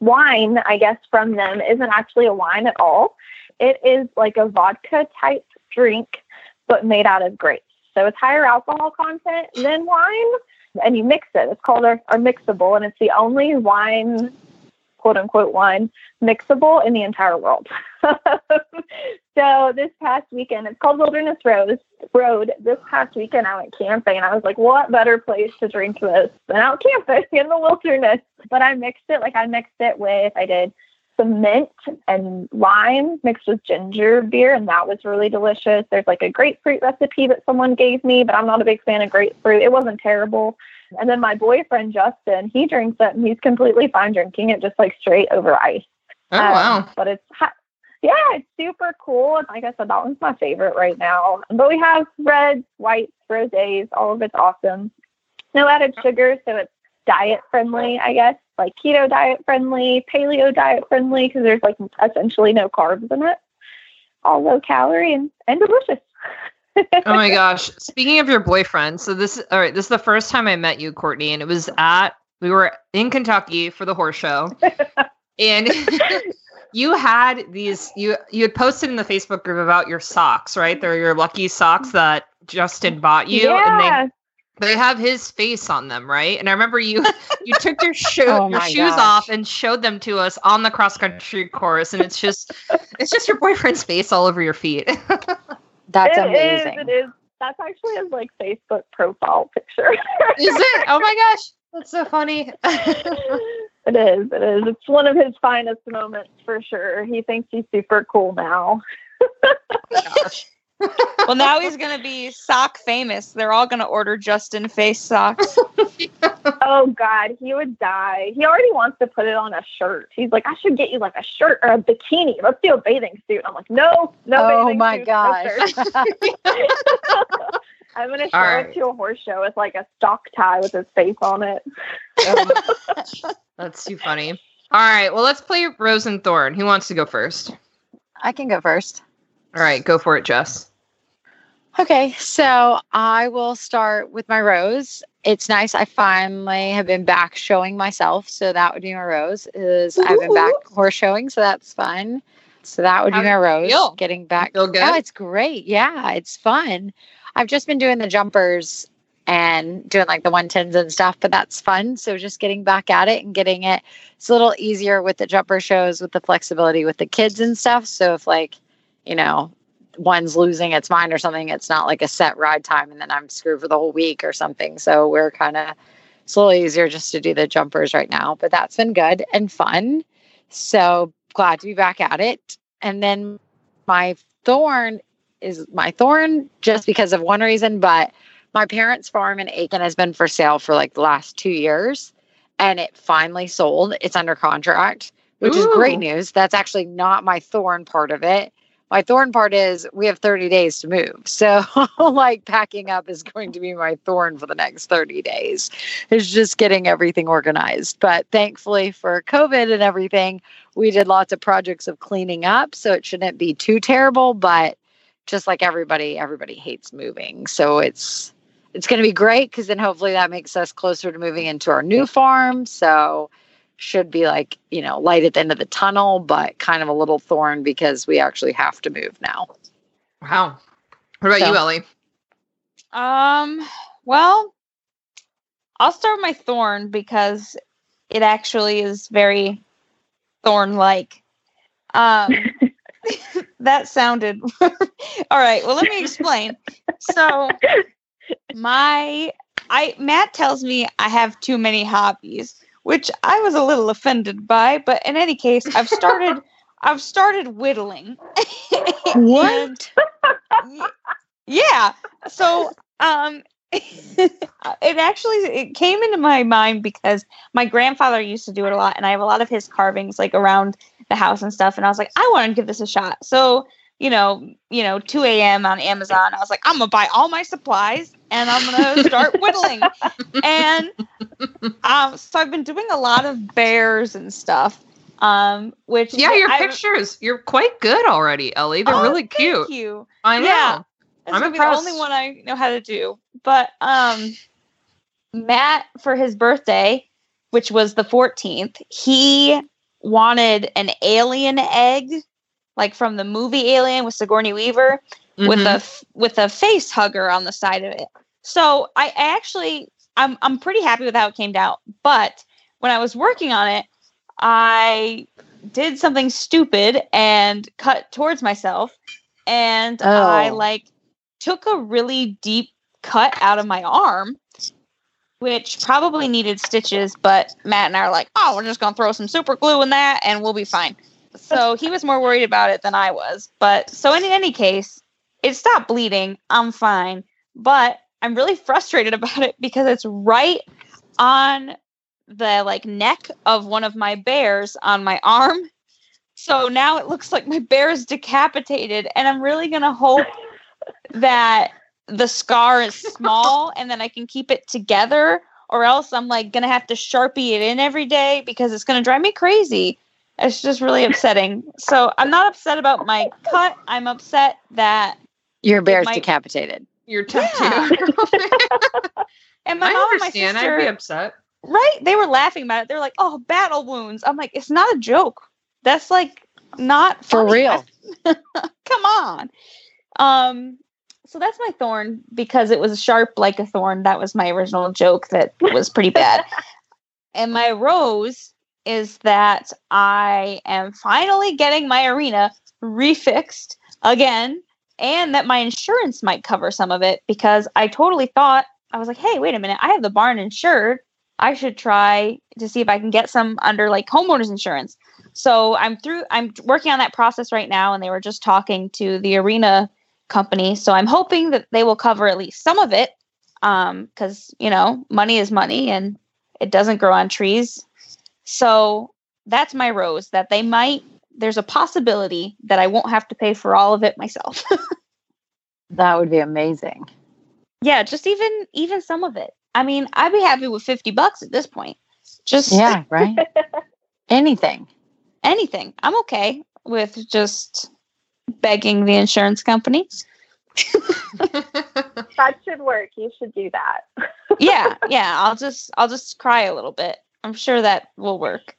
wine, I guess, from them isn't actually a wine at all. It is like a vodka type drink, but made out of grapes. So it's higher alcohol content than wine, and you mix it. It's called our, our mixable, and it's the only wine, quote unquote, wine mixable in the entire world. so this past weekend, it's called Wilderness Road. Road. This past weekend, I went camping, and I was like, what better place to drink this than out camping in the wilderness? But I mixed it, like I mixed it with, I did some mint and lime mixed with ginger beer, and that was really delicious. There's like a grapefruit recipe that someone gave me, but I'm not a big fan of grapefruit. It wasn't terrible. And then my boyfriend Justin, he drinks it, and he's completely fine drinking it just like straight over ice. oh Um, wow But it's hot. Yeah, it's super cool. And like I said, that one's my favorite right now. But we have reds, whites, rosés, all of it's awesome. No added sugar, so it's diet friendly, I guess. Like keto diet friendly, paleo diet friendly, because there's like essentially no carbs in it. All low calorie and, and delicious. oh my gosh speaking of your boyfriend so this all right this is the first time i met you courtney and it was at we were in kentucky for the horse show and you had these you you had posted in the facebook group about your socks right they're your lucky socks that justin bought you and yeah. they they have his face on them right and i remember you you took your shoe Oh your shoes gosh. off and showed them to us on the cross country course and it's just it's just your boyfriend's face all over your feet That's It is, amazing. It is. That's actually his like Facebook profile picture. Is it? Oh my gosh. That's so funny. It is. It is. It's one of his finest moments for sure. He thinks he's super cool now. Oh gosh. Well, now he's gonna be sock famous. They're all gonna order Justin face socks. Oh God, he would die. He already wants to put it on a shirt. He's like, I should get you like a shirt or a bikini. Let's do a bathing suit. I'm like, no, no. oh bathing my suits, no gosh. shirts." I'm gonna show All up to a horse show with like a stock tie with his face on it. Oh That's too funny. All right, well, let's play Rose and Thorn. Who wants to go first? I can go first. All right, go for it, Jess. Okay, so I will start with my rose. It's nice. I finally have been back showing myself, so that would be my rose. Is I've been back horse showing, so that's fun. So that would How be my rose. feel? Getting back. Feel oh, good? Oh, it's great. Yeah, it's fun. I've just been doing the jumpers and doing like the 110s and stuff, but that's fun. So just getting back at it and getting it. It's a little easier with the jumper shows with the flexibility with the kids and stuff. So if like, you know, one's losing its mind or something, it's not like a set ride time and then I'm screwed for the whole week or something. So we're kind of it's a little easier just to do the jumpers right now, but that's been good and fun. So glad to be back at it. And then my thorn is my thorn just because of one reason, but my parents' farm in Aiken has been for sale for like the last two years and it finally sold. It's under contract, which is great news. That's actually not my thorn part of it. My thorn part is we have 30 days to move. So, like, packing up is going to be my thorn for the next 30 days. It's just getting everything organized. But thankfully, for COVID and everything, we did lots of projects of cleaning up. So, it shouldn't be too terrible. But just like everybody, everybody hates moving. So, it's it's going to be great because then hopefully that makes us closer to moving into our new farm. So, should be like, you know, light at the end of the tunnel, but kind of a little thorn because we actually have to move now. Wow. What about So- you, Ellie? Um, well, I'll start with my thorn because it actually is very thorn like. Um, that sounded all right. Well, let me explain. So, my I Matt tells me I have too many hobbies, which I was a little offended by. But in any case, I've started I've started whittling. And- Y- yeah. So um it actually it came into my mind because my grandfather used to do it a lot and I have a lot of his carvings like around the house and stuff and I was like I want to give this a shot. So, you know, you know, 2 a.m. on Amazon, I was like, I'm gonna buy all my supplies and I'm gonna start whittling. And um so I've been doing a lot of bears and stuff. Um, which Yeah, your I- pictures. You're quite good already, Ellie. They're Oh, really thank cute. you. I know. Yeah. That's I'm gonna be the only one I know how to do. But um Matt for his birthday, which was the 14th, he wanted an alien egg, like from the movie Alien with Sigourney Weaver, with Mhm. a f- with a face hugger on the side of it. So I, I actually I'm I'm pretty happy with how it came out. But when I was working on it, I did something stupid and cut towards myself, and I Oh. like took a really deep cut out of my arm. Which probably needed stitches, but Matt and I are like, oh, we're just gonna throw some super glue in that and we'll be fine. So he was more worried about it than I was. But so in any case, it stopped bleeding. I'm fine. But I'm really frustrated about it because it's right on the like neck of one of my bears on my arm. So now it looks like my bear is decapitated and I'm really going to hope that the scar is small and then I can keep it together or else I'm like going to have to sharpie it in every day because it's going to drive me crazy. It's just really upsetting. So I'm not upset about my cut. I'm upset that Your bear's might- decapitated. Your tattoo. and my I mom and my sister, I'd be upset. right? They were laughing about it. They're like, "Oh, battle wounds." I'm like, "It's not a joke. That's like not For funny. real. Come on." Um, so that's my thorn because it was sharp like a thorn. That was my original joke that was pretty bad. and my rose is that I am finally getting my arena refixed again and that my insurance might cover some of it because I totally thought I was like, hey, wait a minute, I have the barn insured. I should try to see if I can get some under like homeowners insurance. So I'm through I'm working on that process right now and they were just talking to the arena company. So I'm hoping that they will cover at least some of it. Um, because you know, money is money and it doesn't grow on trees. So that's my rose that they might there's a possibility that I won't have to pay for all of it myself. That would be amazing. yeah, just even even some of it. I mean, I'd be happy with 50 bucks at this point. Just Yeah, right. Anything. anything. I'm okay with just begging the insurance company. That should work. You should do that. Yeah, yeah, I'll just I'll just cry a little bit. I'm sure that will work.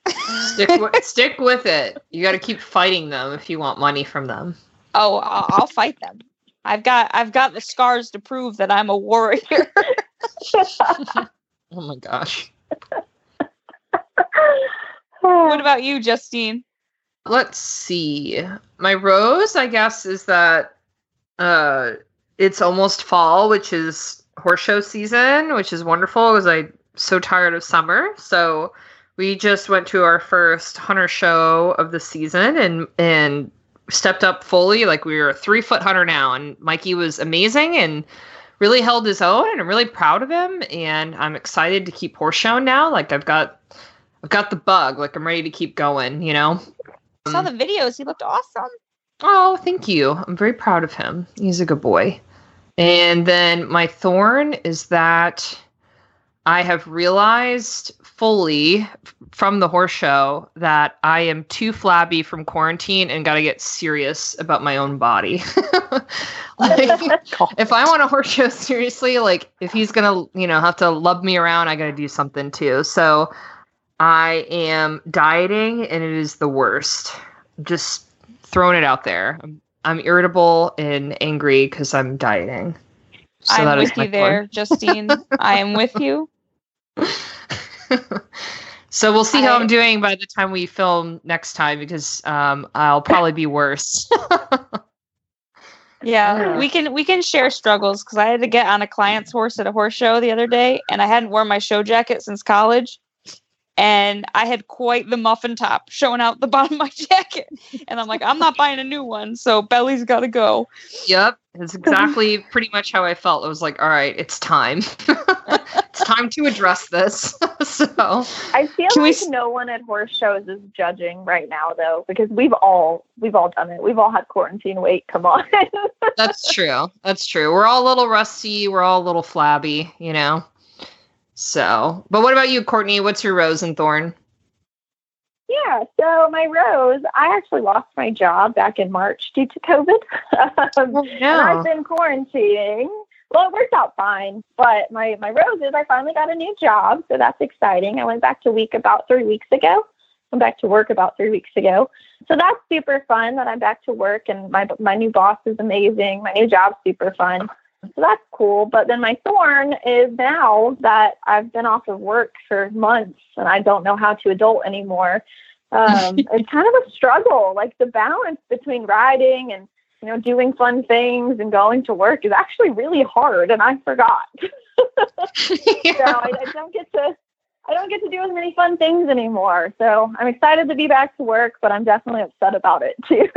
stick with, stick with it. You got to keep fighting them if you want money from them. Oh, I'll, I'll fight them. I've got I've got the scars to prove that I'm a warrior. Oh my gosh. what about you, Justine? Let's see. My rose, I guess, is that uh it's almost fall, which is horse show season, which is wonderful because I'm so tired of summer. So we just went to our first hunter show of the season and and stepped up fully. Like we were a three foot hunter now, and Mikey was amazing and really held his own. And I'm really proud of him. And I'm excited to keep horse showing now. Like I've got I've got the bug. Like I'm ready to keep going. You know. I saw the videos. He looked awesome. Oh, thank you. I'm very proud of him. He's a good boy. And then my thorn is that I have realized fully from the horse show that I am too flabby from quarantine and got to get serious about my own body. like, if I want a horse show seriously, like if he's gonna, you know, have to love me around, I gotta do something too. So I am dieting and it is the worst. Just throwing it out there. I'm, I'm irritable and angry because I'm dieting. So I'm that is with my you there, Justine. I am with you. so we'll see how I- I'm doing by the time we film next time because um, I'll probably be worse. Yeah, Yeah. we can we can share struggles because I had to get on a client's horse at a horse show the other day, and I hadn't worn my show jacket since college, and I had quite the muffin top showing out the bottom of my jacket, and I'm like, I'm not buying a new one, so belly's got to go. Yep, it's exactly pretty much how I felt. I was like, all right, it's time. it's time to address this. so, I feel Can we like s- no one at horse shows is judging right now, though, because we've all we've all done it. We've all had quarantine weight. Come on. that's true. That's true. We're all a little rusty. We're all a little flabby, you know? So, but what about you, Courtney? What's your rose and thorn? yeah. So my rose, I actually lost my job back in March due to COVID. um, and I've been quarantining. Well, it worked out fine, but my my rose is I finally got a new job, so that's exciting. I went back to week about three weeks ago. I'm back to work about three weeks ago, so that's super fun that I'm back to work, and my my new boss is amazing. My new job's super fun, so that's cool. But then my thorn is now that I've been off of work for months and I don't know how to adult anymore. Um, it's kind of a struggle, like the balance between riding and you know, doing fun things and going to work is actually really hard, and I forgot. so I, I don't get to, I don't get to do as many fun things anymore. So I'm excited to be back to work, but I'm definitely upset about it too.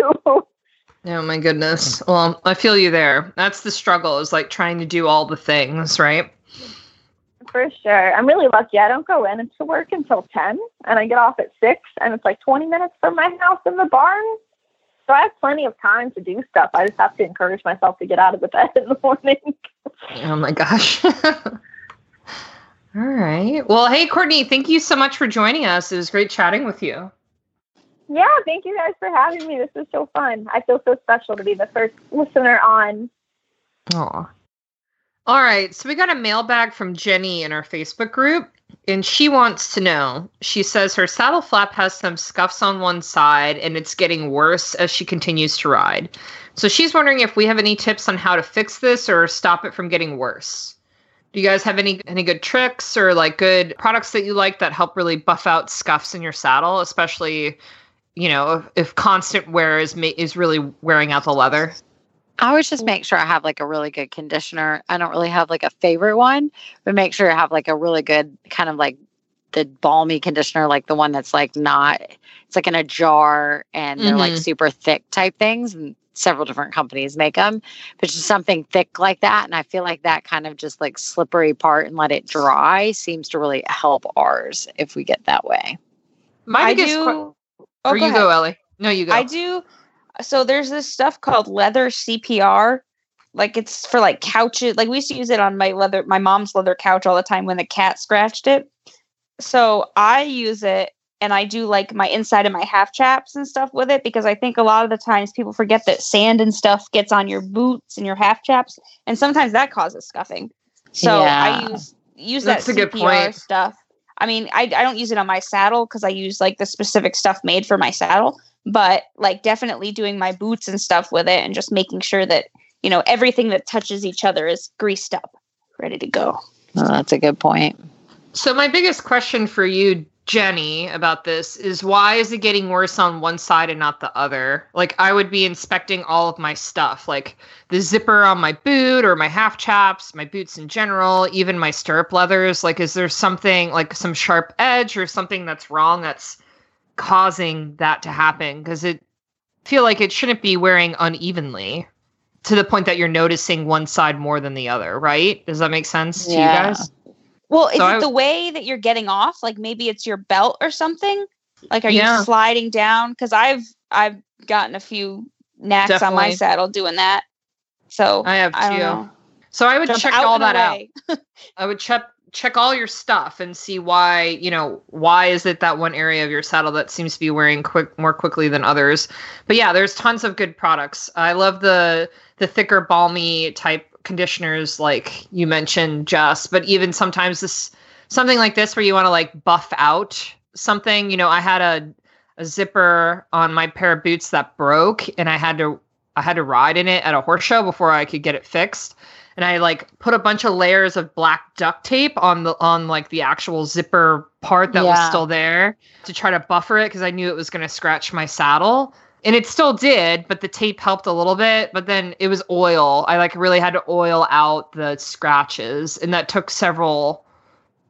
Oh my goodness. Well, I feel you there. That's the struggle is like trying to do all the things, right? For sure. I'm really lucky. I don't go in to work until 10 and I get off at 6 and it's like 20 minutes from my house in the barn. So I have plenty of time to do stuff. I just have to encourage myself to get out of the bed in the morning. Oh my gosh. all right. Well, hey, Courtney, thank you so much for joining us. It was great chatting with you. Yeah, thank you guys for having me. This is so fun. I feel so special to be the first listener on. Aw. All right. So we got a mailbag from Jenny in our Facebook group, and she wants to know. She says her saddle flap has some scuffs on one side, and it's getting worse as she continues to ride. So she's wondering if we have any tips on how to fix this or stop it from getting worse. Do you guys have any any good tricks or like good products that you like that help really buff out scuffs in your saddle, especially you know if, if constant wear is ma- is really wearing out the leather? I always just make sure I have like a really good conditioner. I don't really have like a favorite one, but make sure I have like a really good kind of like the balmy conditioner, like the one that's like not, it's like in a jar and they're like Mhm. super thick type things. And several different companies make them, but just something thick like that. And I feel like that kind of just like slippery part and let it dry seems to really help ours if we get that way. My I biggest do. que- oh, or you ahead. go, Ellie. No, you go. I do. So there's this stuff called leather CPR. Like it's for like couches. Like we used to use it on my leather, my mom's leather couch all the time when the cat scratched it. So I use it and I do like my inside of my half chaps and stuff with it because I think a lot of the times people forget that sand and stuff gets on your boots and your half chaps, and sometimes that causes scuffing. So Yeah. I use use That's that a good CPR stuff. I mean, I, I don't use it on my saddle because I use like the specific stuff made for my saddle, but like definitely doing my boots and stuff with it and just making sure that, you know, everything that touches each other is greased up, ready to go. Oh, that's a good point. So my biggest question for you, Jenny, about this is why is it getting worse on one side and not the other? Like I would be inspecting all of my stuff, like the zipper on my boot or my half chaps, my boots in general, even my stirrup leathers. Like, is there something like some sharp edge or something that's wrong that's causing that to happen? Because it feel like it shouldn't be wearing unevenly to the point that you're noticing one side more than the other, right? Does that make sense to you guys? Well, is So it I- the way that you're getting off? Like maybe it's your belt or something? Like are Yeah. you sliding down? Because I've I've gotten a few knacks on my saddle doing that. So I have I know. So I would Jump check all that out. I would check check all your stuff and see why, you know, why is it that one area of your saddle that seems to be wearing quick more quickly than others. But yeah, there's tons of good products. I love the the thicker balmy type conditioners like you mentioned just but even sometimes this something like this where you want to like buff out something, you know, I had a a zipper on my pair of boots that broke and I had to I had to ride in it at a horse show before I could get it fixed and I like put a bunch of layers of black duct tape on the on like the actual zipper part that was still there to try to buffer it because I knew it was going to scratch my saddle. And it still did, but the tape helped a little bit. But then it was oil. I like really had to oil out the scratches, and that took several,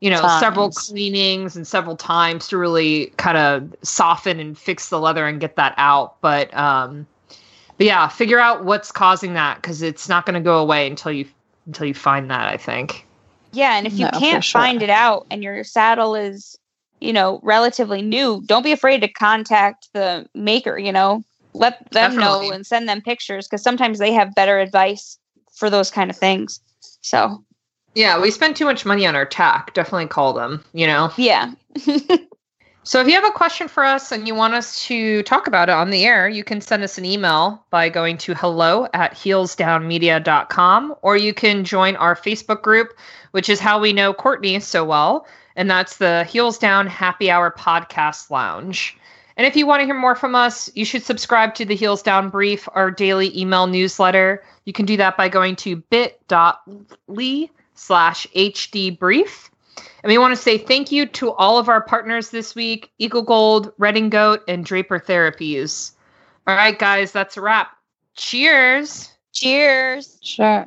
you know, several cleanings and several times to really kind of soften and fix the leather and get that out. But um, but yeah, figure out what's causing that because it's not going to go away until you until you find that. I think. Yeah, and if you No, can't sure. find it out and your saddle is, you know, relatively new, don't be afraid to contact the maker, you know. Let them Definitely. know and send them pictures because sometimes they have better advice for those kind of things. So, Yeah, we spend too much money on our tack. Definitely call them. You know. yeah. So if you have a question for us and you want us to talk about it on the air, you can send us an email by going to hello at heelsdownmedia.com or you can join our Facebook group, which is how we know Courtney so well. And that's the Heels Down Happy Hour Podcast Lounge. And if you want to hear more from us, you should subscribe to the Heels Down Brief, our daily email newsletter. You can do that by going to bit.ly slash HD Brief. And we want to say thank you to all of our partners this week Eco Gold, Redingote, and Draper Therapies. All right, guys, that's a wrap. Cheers. Cheers. Sure.